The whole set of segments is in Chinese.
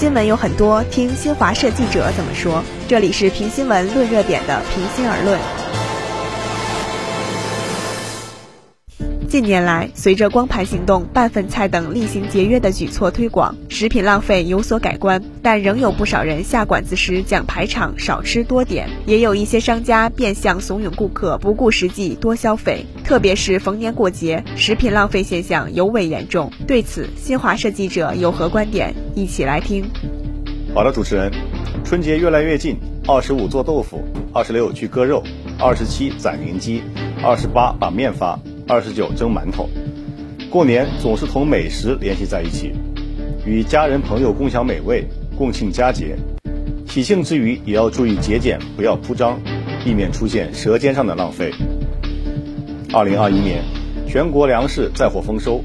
新闻有很多，听新华社记者怎么说。这里是评新闻、论热点的平心而论。近年来，随着光盘行动、半份菜等厉行节约的举措推广，食品浪费有所改观，但仍有不少人下馆子时讲排场、少吃多点，也有一些商家变相怂恿顾客不顾实际多消费。特别是逢年过节，食品浪费现象尤为严重。对此，新华社记者有何观点？一起来听。好的，主持人，春节越来越近，二十五做豆腐，二十六去割肉，二十七攒云鸡，二十八把面发。二十九蒸馒头，过年总是同美食联系在一起，与家人朋友共享美味，共庆佳节。喜庆之余，也要注意节俭，不要铺张，避免出现舌尖上的浪费。二零二一年，全国粮食再获丰收，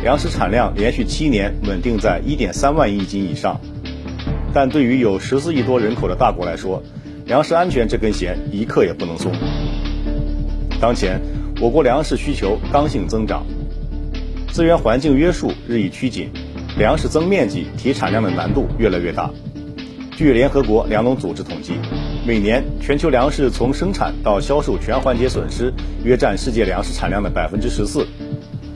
粮食产量连续七年稳定在一点三万亿斤以上。但对于有十四亿多人口的大国来说，粮食安全这根弦一刻也不能松。当前。我国粮食需求刚性增长，资源环境约束日益趋紧，粮食增面积、提产量的难度越来越大。据联合国粮农组织统计，每年全球粮食从生产到销售全环节损失约占世界粮食产量的百分之十四。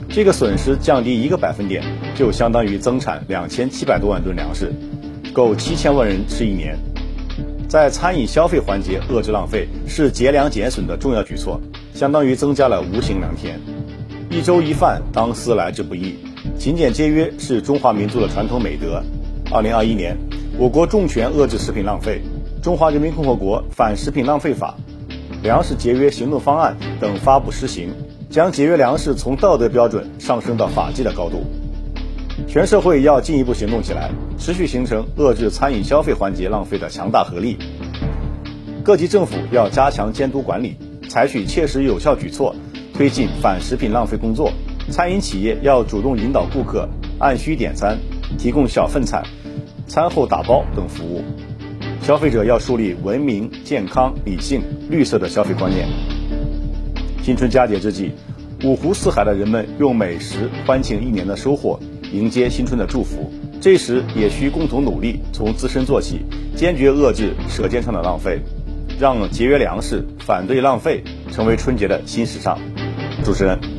这个损失降低一个百分点，就相当于增产两千七百多万吨粮食，够七千万人吃一年。在餐饮消费环节遏制浪费，是节粮减损的重要举措。相当于增加了无形良田，一粥一饭当思来之不易。勤俭节约是中华民族的传统美德。二零二一年，我国重拳遏制食品浪费，《中华人民共和国反食品浪费法》《粮食节约行动方案》等发布施行，将节约粮食从道德标准上升到法纪的高度。全社会要进一步行动起来，持续形成遏制餐饮消费环节浪费的强大合力。各级政府要加强监督管理。采取切实有效举措，推进反食品浪费工作。餐饮企业要主动引导顾客按需点餐，提供小份菜、餐后打包等服务。消费者要树立文明、健康、理性、绿色的消费观念。新春佳节之际，五湖四海的人们用美食欢庆一年的收获，迎接新春的祝福。这时也需共同努力，从自身做起，坚决遏制舌尖上的浪费。让节约粮食、反对浪费成为春节的新时尚。主持人。